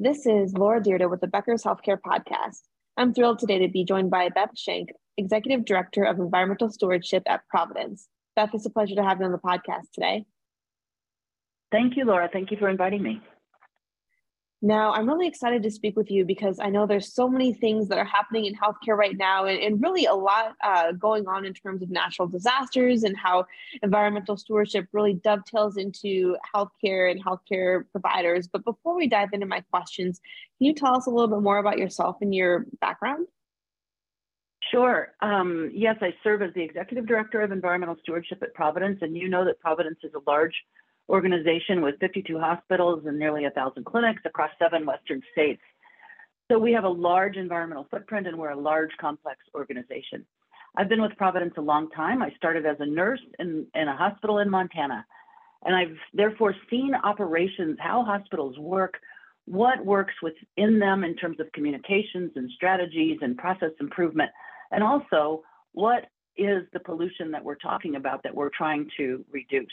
This is Laura Dyrda with the Becker's Healthcare Podcast. I'm thrilled today to be joined by Beth Schenk, Executive Director of Environmental Stewardship at Providence. Beth, it's a pleasure to have you on the podcast today. Thank you, Laura. Thank you for inviting me. Now, I'm really excited to speak with you because I know there's so many things that are happening in healthcare right now, and, and really a lot uh, going on in terms of natural disasters and how environmental stewardship really dovetails into healthcare and healthcare providers. But before we dive into my questions, can you tell us a little bit more about yourself and your background? Sure. Um, yes, I serve as the Executive Director of Environmental Stewardship at Providence, and you know that Providence is a large organization with 52 hospitals and nearly 1,000 clinics across seven Western states. So we have a large environmental footprint and we're a large, complex organization. I've been with Providence a long time. I started as a nurse in, in a hospital in Montana. And I've therefore seen operations, how hospitals work, what works within them in terms of communications and strategies and process improvement, and also what is the pollution that we're talking about that we're trying to reduce.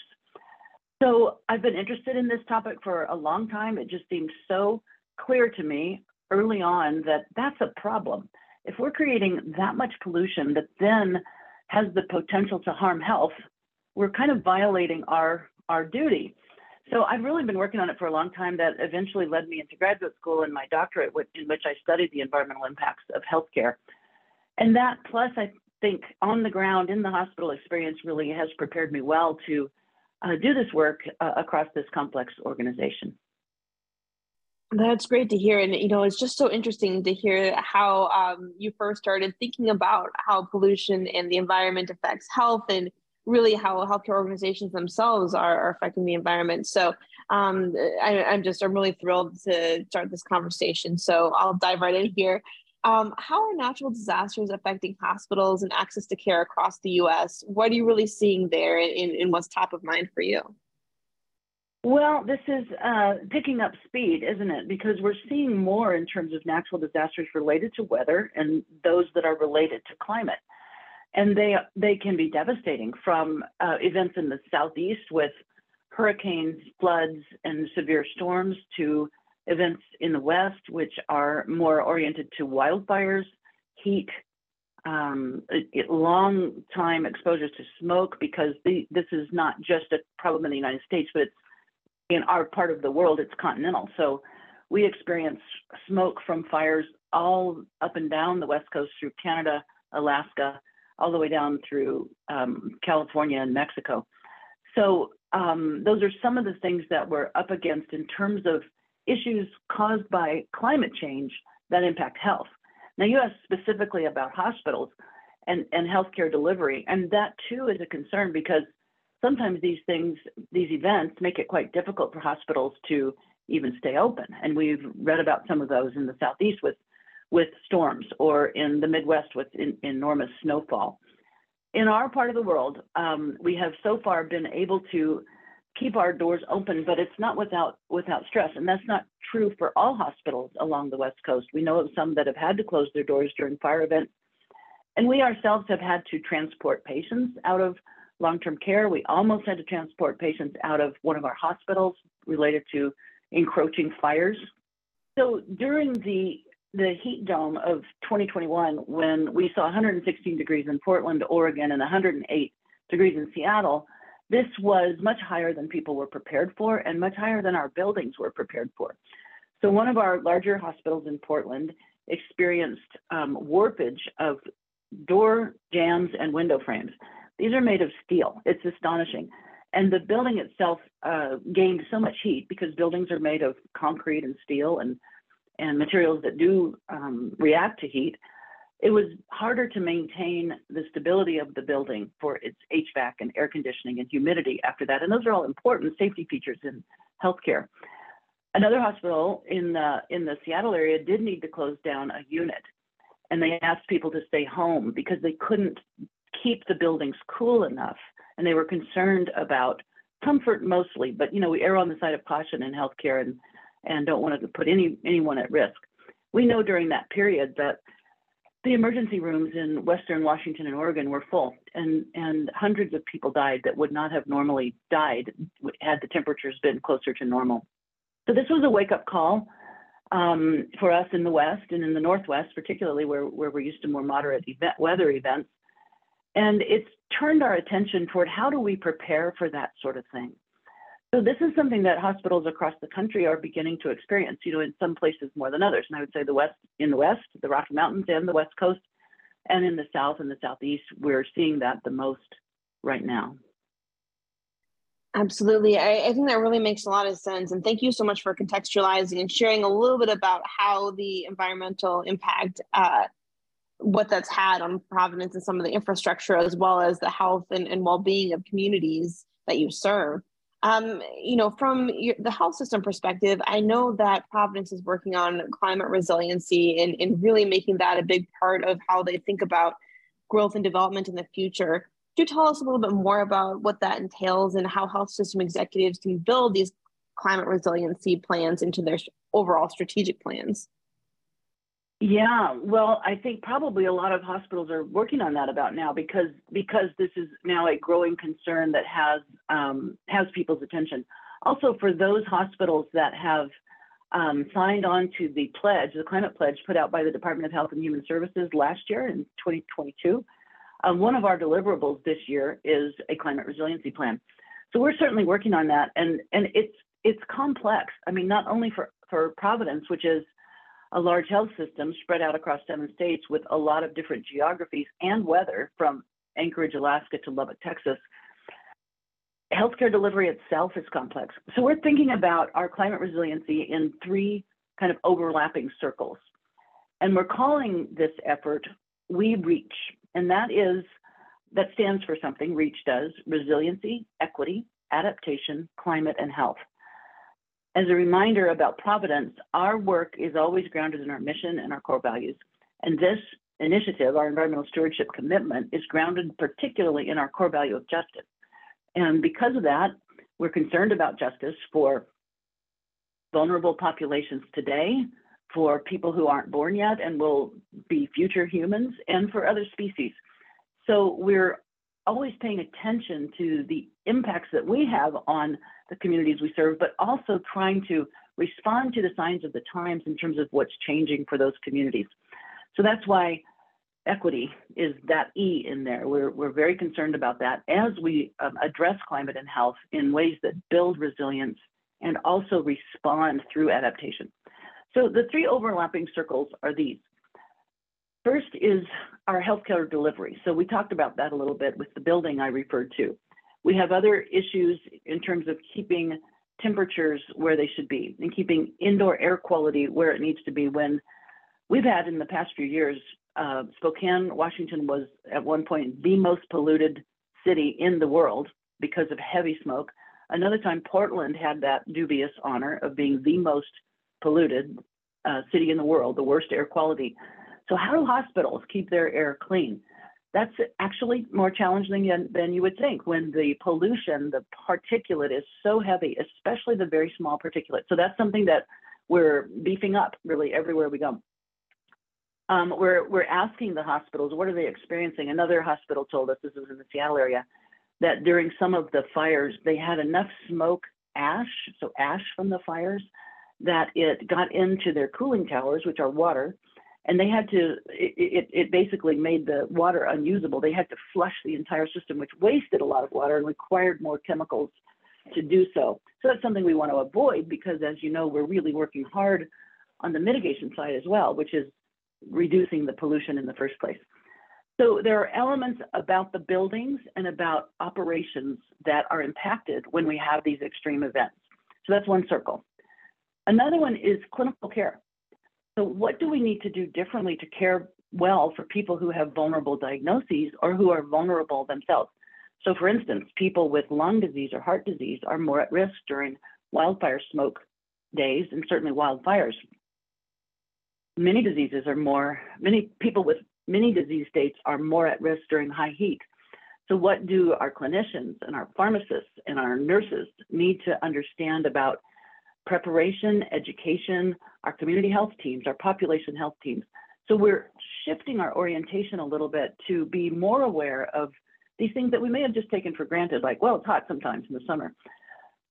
So I've been interested in this topic for a long time. It just seemed so clear to me early on that that's a problem. If we're creating that much pollution that then has the potential to harm health, we're kind of violating our our duty. So I've really been working on it for a long time. That eventually led me into graduate school and my doctorate, in which I studied the environmental impacts of healthcare. And that plus, I think, on the ground in the hospital experience really has prepared me well to uh, do this work uh, across this complex organization. That's great to hear. And, you know, it's just so interesting to hear how um, you first started thinking about how pollution and the environment affects health and really how healthcare organizations themselves are, are affecting the environment. So um, I, I'm just, I'm really thrilled to start this conversation. So I'll dive right in here. Um, how are natural disasters affecting hospitals and access to care across the US? What are you really seeing there and, what's top of mind for you? Well, this is uh, picking up speed, isn't it? Because we're seeing more in terms of natural disasters related to weather and those that are related to climate. And they, they can be devastating from uh, events in the southeast with hurricanes, floods, and severe storms to events in the West, which are more oriented to wildfires, heat, um, long time exposures to smoke, because the, this is not just a problem in the United States, but it's in our part of the world, it's continental. So we experience smoke from fires all up and down the West Coast through Canada, Alaska, all the way down through um, California and Mexico. So um, those are some of the things that we're up against in terms of issues caused by climate change that impact health. Now, you asked specifically about hospitals and, and healthcare delivery, and that too is a concern because sometimes these things, these events make it quite difficult for hospitals to even stay open. And we've read about some of those in the Southeast with, with storms or in the Midwest with in, enormous snowfall. In our part of the world, um, we have so far been able to keep our doors open, but it's not without without stress, and that's not true for all hospitals along the West Coast. We know of some that have had to close their doors during fire events, and we ourselves have had to transport patients out of long-term care. We almost had to transport patients out of one of our hospitals related to encroaching fires. So during the the heat dome of 2021, when we saw 116 degrees in Portland, Oregon, and 108 degrees in Seattle, this was much higher than people were prepared for and much higher than our buildings were prepared for. So one of our larger hospitals in Portland experienced um, warpage of door jambs and window frames. These are made of steel. It's astonishing. And the building itself uh, gained so much heat because buildings are made of concrete and steel and, and materials that do um, react to heat it was harder to maintain the stability of the building for its HVAC and air conditioning and humidity after that. And those are all important safety features in healthcare. Another hospital in the, in the Seattle area did need to close down a unit. And they asked people to stay home because they couldn't keep the buildings cool enough. And they were concerned about comfort mostly, but you know, we err on the side of caution in healthcare and, and don't want to put any, anyone at risk. We know during that period that the emergency rooms in Western Washington and Oregon were full, and, and hundreds of people died that would not have normally died had the temperatures been closer to normal. So this was a wake up call um, for us in the West and in the Northwest, particularly where, where we're used to more moderate event, weather events. And it's turned our attention toward how do we prepare for that sort of thing. So this is something that hospitals across the country are beginning to experience, you know, in some places more than others. And I would say the West, in the West, the Rocky Mountains and the West Coast, and in the South and the Southeast, we're seeing that the most right now. Absolutely. I, I, think that really makes a lot of sense. And thank you so much for contextualizing and sharing a little bit about how the environmental impact, uh, what that's had on Providence and some of the infrastructure, as well as the health and, and well being of communities that you serve. Um, you know, from your, the health system perspective, I know that Providence is working on climate resiliency and, and really making that a big part of how they think about growth and development in the future you tell us a little bit more about what that entails and how health system executives can build these climate resiliency plans into their overall strategic plans? Yeah, well, I think probably a lot of hospitals are working on that about now because because this is now a growing concern that has um, has people's attention. Also, for those hospitals that have um, signed on to the pledge, the climate pledge put out by the Department of Health and Human Services last year in 2022, um, one of our deliverables this year is a climate resiliency plan. So we're certainly working on that, and and it's it's complex. I mean, not only for for Providence, which is a large health system spread out across seven states with a lot of different geographies and weather, from Anchorage, Alaska to Lubbock, Texas. Healthcare delivery itself is complex. So we're thinking about our climate resiliency in three kind of overlapping circles. And we're calling this effort We Reach. And that is, that stands for something, REACH does, resiliency, equity, adaptation, climate, and health. As a reminder about Providence, our work is always grounded in our mission and our core values. And this initiative, our environmental stewardship commitment, is grounded particularly in our core value of justice. And because of that, we're concerned about justice for vulnerable populations today, for people who aren't born yet and will be future humans, and for other species. So we're always paying attention to the impacts that we have on the communities we serve, but also trying to respond to the signs of the times in terms of what's changing for those communities. So that's why equity is that E in there. We're, we're very concerned about that as we um, address climate and health in ways that build resilience and also respond through adaptation. So the three overlapping circles are these. First is our healthcare delivery. So we talked about that a little bit with the building I referred to. We have other issues in terms of keeping temperatures where they should be and keeping indoor air quality where it needs to be when we've had in the past few years, uh, Spokane, Washington was at one point the most polluted city in the world because of heavy smoke. Another time, Portland had that dubious honor of being the most polluted uh, city in the world, the worst air quality. So how do hospitals keep their air clean? That's actually more challenging than, than you would think when the pollution, the particulate is so heavy, especially the very small particulate. So that's something that we're beefing up really everywhere we go. Um, we're, we're asking the hospitals, what are they experiencing? Another hospital told us, this is in the Seattle area, that during some of the fires, they had enough smoke ash, so ash from the fires, that it got into their cooling towers, which are water, and they had to, it, it, it, basically made the water unusable. They had to flush the entire system, which wasted a lot of water and required more chemicals to do so. So that's something we want to avoid because, as you know, we're really working hard on the mitigation side as well, which is reducing the pollution in the first place. So there are elements about the buildings and about operations that are impacted when we have these extreme events. So that's one circle. Another one is clinical care. So, what do we need to do differently to care well for people who have vulnerable diagnoses or who are vulnerable themselves? So, for instance, people with lung disease or heart disease are more at risk during wildfire smoke days and certainly wildfires. Many diseases are more, many people with many disease states are more at risk during high heat. So, what do our clinicians and our pharmacists and our nurses need to understand about preparation, education, our community health teams, our population health teams. So we're shifting our orientation a little bit to be more aware of these things that we may have just taken for granted, like, well, it's hot sometimes in the summer.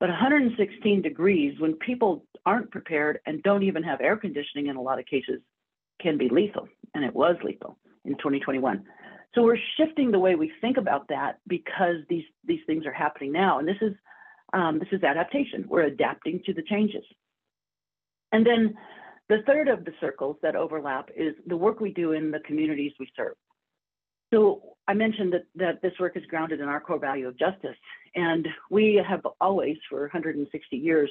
But 116 degrees, when people aren't prepared and don't even have air conditioning in a lot of cases, can be lethal. And it was lethal in 2021. So we're shifting the way we think about that because these these things are happening now, and this is um, this is adaptation. We're adapting to the changes. And then the third of the circles that overlap is the work we do in the communities we serve. So I mentioned that, that this work is grounded in our core value of justice. And we have always, for 160 years,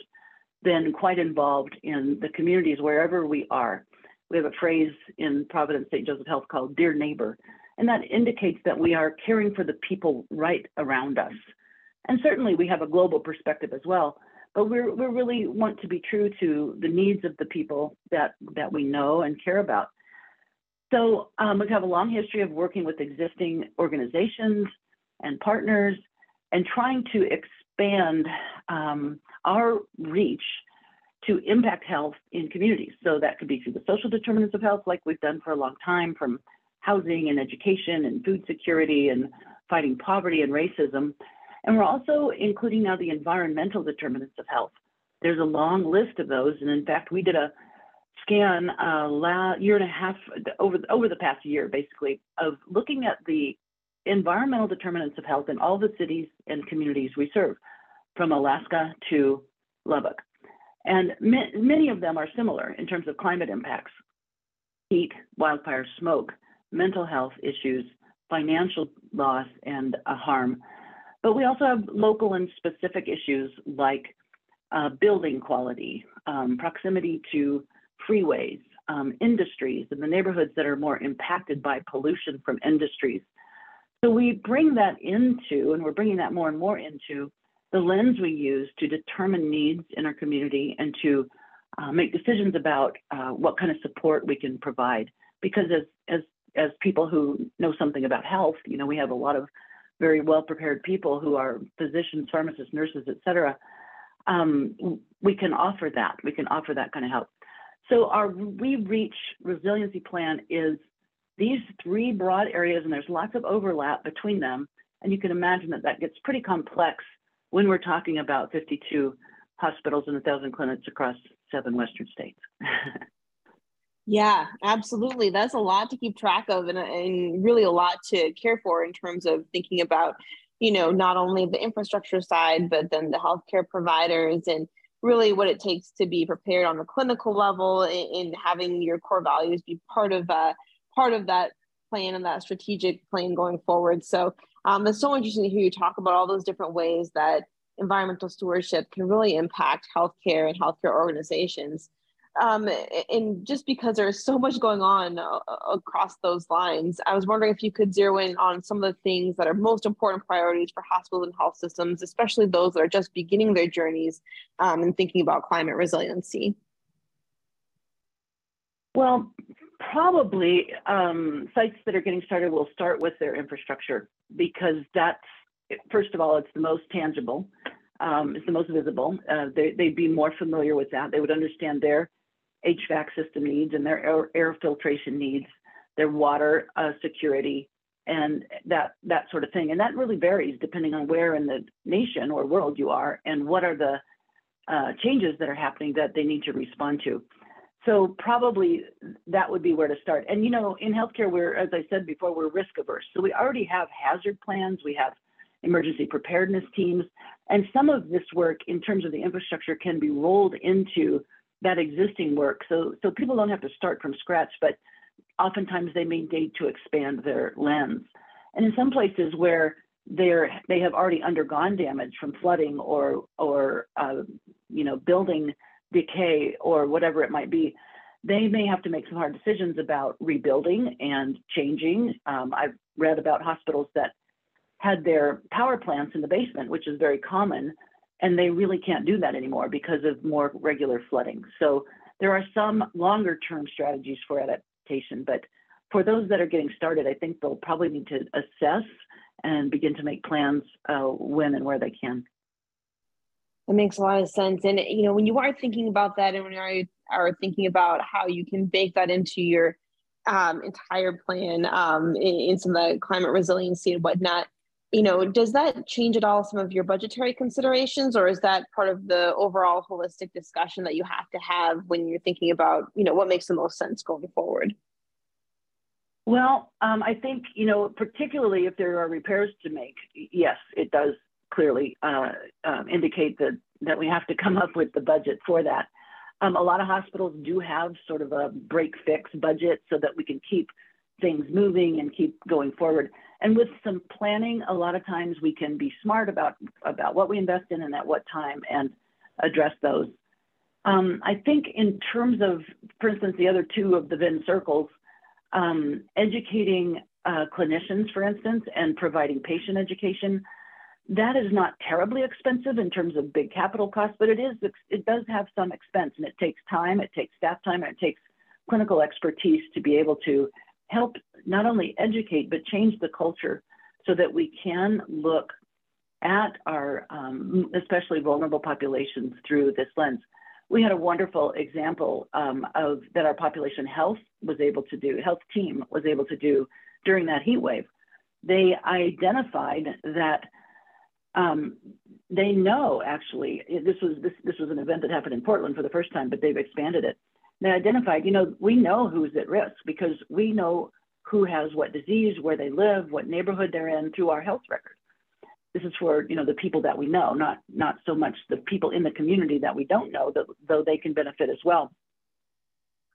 been quite involved in the communities wherever we are. We have a phrase in Providence St. Joseph Health called Dear Neighbor, and that indicates that we are caring for the people right around us. And certainly we have a global perspective as well, but we're, we really want to be true to the needs of the people that, that we know and care about. So um, we have a long history of working with existing organizations and partners and trying to expand um, our reach to impact health in communities. So that could be through the social determinants of health, like we've done for a long time, from housing and education and food security and fighting poverty and racism. And we're also including now the environmental determinants of health. There's a long list of those. And in fact, we did a scan uh, last year and a half over, over the past year, basically, of looking at the environmental determinants of health in all the cities and communities we serve, from Alaska to Lubbock. And ma- many of them are similar in terms of climate impacts heat, wildfire, smoke, mental health issues, financial loss, and uh, harm. But we also have local and specific issues like uh, building quality, um, proximity to freeways, um, industries, and the neighborhoods that are more impacted by pollution from industries. So we bring that into, and we're bringing that more and more into the lens we use to determine needs in our community and to uh, make decisions about uh, what kind of support we can provide. Because as, as as people who know something about health, you know, we have a lot of very well prepared people who are physicians, pharmacists, nurses, et cetera. Um, we can offer that. We can offer that kind of help. So our We Reach resiliency plan is these three broad areas, and there's lots of overlap between them. And you can imagine that that gets pretty complex when we're talking about 52 hospitals and 1,000 clinics across seven Western states. Yeah, absolutely. That's a lot to keep track of and, and really a lot to care for in terms of thinking about, you know, not only the infrastructure side, but then the healthcare providers and really what it takes to be prepared on the clinical level in, having your core values be part of uh, part of that plan and that strategic plan going forward. So um, it's so interesting to hear you talk about all those different ways that environmental stewardship can really impact healthcare and healthcare organizations um, and just because there's so much going on uh, across those lines, I was wondering if you could zero in on some of the things that are most important priorities for hospitals and health systems, especially those that are just beginning their journeys um, and thinking about climate resiliency. Well, probably um, sites that are getting started will start with their infrastructure because that's, first of all, it's the most tangible. Um, it's the most visible. Uh, they, would be more familiar with that. They would understand their HVAC system needs and their air, air filtration needs, their water uh, security, and that that sort of thing. And that really varies depending on where in the nation or world you are and what are the uh, changes that are happening that they need to respond to. So probably that would be where to start. And you know, in healthcare, we're as I said before, we're risk averse. So we already have hazard plans. We have emergency preparedness teams, and some of this work in terms of the infrastructure can be rolled into that existing work. So, so people don't have to start from scratch, but oftentimes they may need to expand their lens. And in some places where they're they have already undergone damage from flooding or or uh, you know building decay or whatever it might be, they may have to make some hard decisions about rebuilding and changing. Um, I've read about hospitals that had their power plants in the basement, which is very common, and they really can't do that anymore because of more regular flooding. So there are some longer term strategies for adaptation, but for those that are getting started, I think they'll probably need to assess and begin to make plans uh, when and where they can. That makes a lot of sense. And you know, when you are thinking about that, and when you are thinking about how you can bake that into your um, entire plan um, in, in, some of the climate resiliency and whatnot, you know, does that change at all some of your budgetary considerations, or is that part of the overall holistic discussion that you have to have when you're thinking about, you know, what makes the most sense going forward? Well, um, I think, you know, particularly if there are repairs to make, yes, it does clearly uh, um, indicate that, that we have to come up with the budget for that. Um, a lot of hospitals do have sort of a break fix budget so that we can keep things moving and keep going forward. And with some planning, a lot of times we can be smart about about what we invest in and at what time and address those. Um, I think in terms of, for instance, the other two of the Venn circles, um, educating uh, clinicians, for instance, and providing patient education, that is not terribly expensive in terms of big capital costs, but it is it does have some expense, and it takes time, it takes staff time, and it takes clinical expertise to be able to help not only educate, but change the culture so that we can look at our um, especially vulnerable populations through this lens. We had a wonderful example um, of that our population health was able to do, health team was able to do during that heat wave. They identified that um, they know actually this was this this was an event that happened in Portland for the first time, but they've expanded it they identified, you know, we know who's at risk because we know who has what disease, where they live, what neighborhood they're in through our health record. This is for, you know, the people that we know, not, not so much the people in the community that we don't know, though they can benefit as well.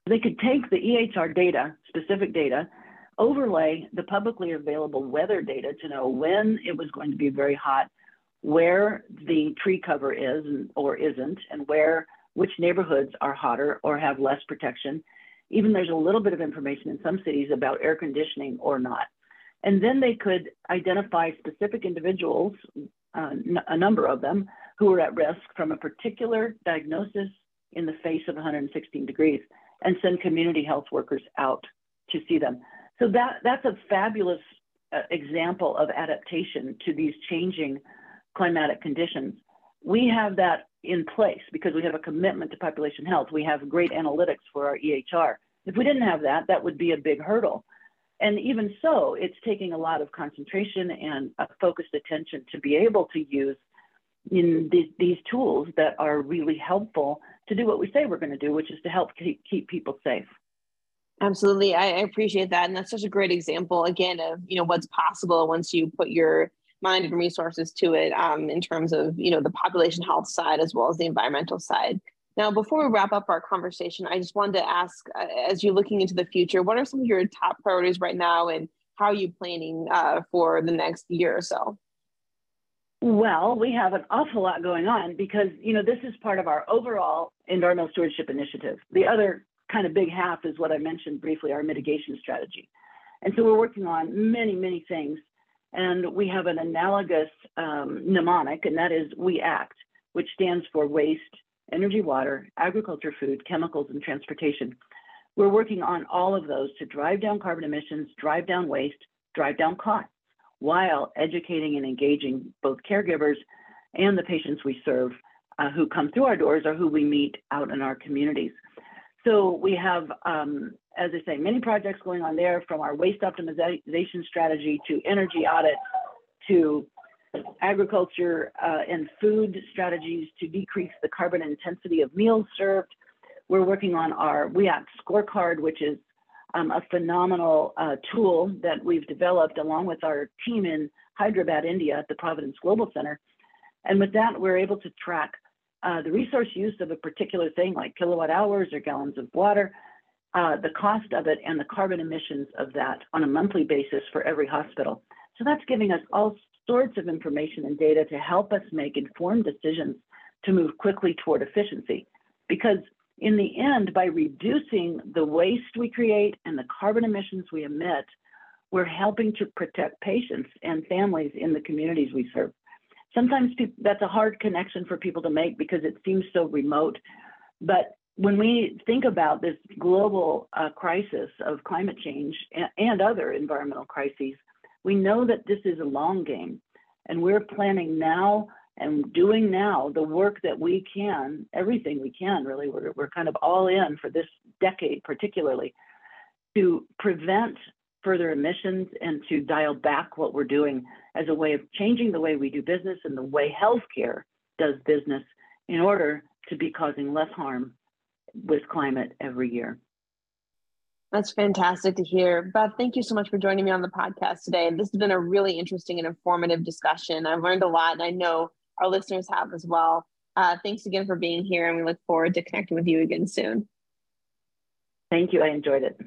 They could take the EHR data, specific data, overlay the publicly available weather data to know when it was going to be very hot, where the tree cover is or isn't, and where which neighborhoods are hotter or have less protection. Even there's a little bit of information in some cities about air conditioning or not. And then they could identify specific individuals, uh, a number of them, who are at risk from a particular diagnosis in the face of 116 degrees and send community health workers out to see them. So that, that's a fabulous uh, example of adaptation to these changing climatic conditions. We have that in place because we have a commitment to population health. We have great analytics for our EHR. If we didn't have that, that would be a big hurdle. And even so, it's taking a lot of concentration and focused attention to be able to use in these, these tools that are really helpful to do what we say we're going to do, which is to help keep, keep people safe. Absolutely. I, I appreciate that. And that's such a great example, again, of, you know, what's possible once you put your mind and resources to it um, in terms of you know the population health side as well as the environmental side. Now, before we wrap up our conversation, I just wanted to ask, uh, as you're looking into the future, what are some of your top priorities right now, and how are you planning uh, for the next year or so? Well, we have an awful lot going on because you know this is part of our overall environmental stewardship initiative. The other kind of big half is what I mentioned briefly, our mitigation strategy. And so we're working on many, many things and we have an analogous um, mnemonic, and that is We Act, which stands for waste, energy, water, agriculture, food, chemicals, and transportation. We're working on all of those to drive down carbon emissions, drive down waste, drive down costs, while educating and engaging both caregivers and the patients we serve uh, who come through our doors or who we meet out in our communities. So we have um, as I say, many projects going on there from our waste optimization strategy to energy audits to agriculture uh, and food strategies to decrease the carbon intensity of meals served. We're working on our WEACT scorecard, which is um, a phenomenal uh, tool that we've developed along with our team in Hyderabad, India at the Providence Global Center. And with that, we're able to track uh, the resource use of a particular thing like kilowatt hours or gallons of water, uh, the cost of it and the carbon emissions of that on a monthly basis for every hospital. So that's giving us all sorts of information and data to help us make informed decisions to move quickly toward efficiency. Because in the end, by reducing the waste we create and the carbon emissions we emit, we're helping to protect patients and families in the communities we serve. Sometimes that's a hard connection for people to make because it seems so remote, but when we think about this global uh, crisis of climate change and, and, other environmental crises, we know that this is a long game. And we're planning now and doing now the work that we can, everything we can, really. We're, we're kind of all in for this decade, particularly, to prevent further emissions and to dial back what we're doing as a way of changing the way we do business and the way healthcare does business in order to be causing less harm with climate every year. That's fantastic to hear. Beth, thank you so much for joining me on the podcast today. This has been a really interesting and informative discussion. I've learned a lot, and I know our listeners have as well. Uh, thanks again for being here, and we look forward to connecting with you again soon. Thank you. I enjoyed it.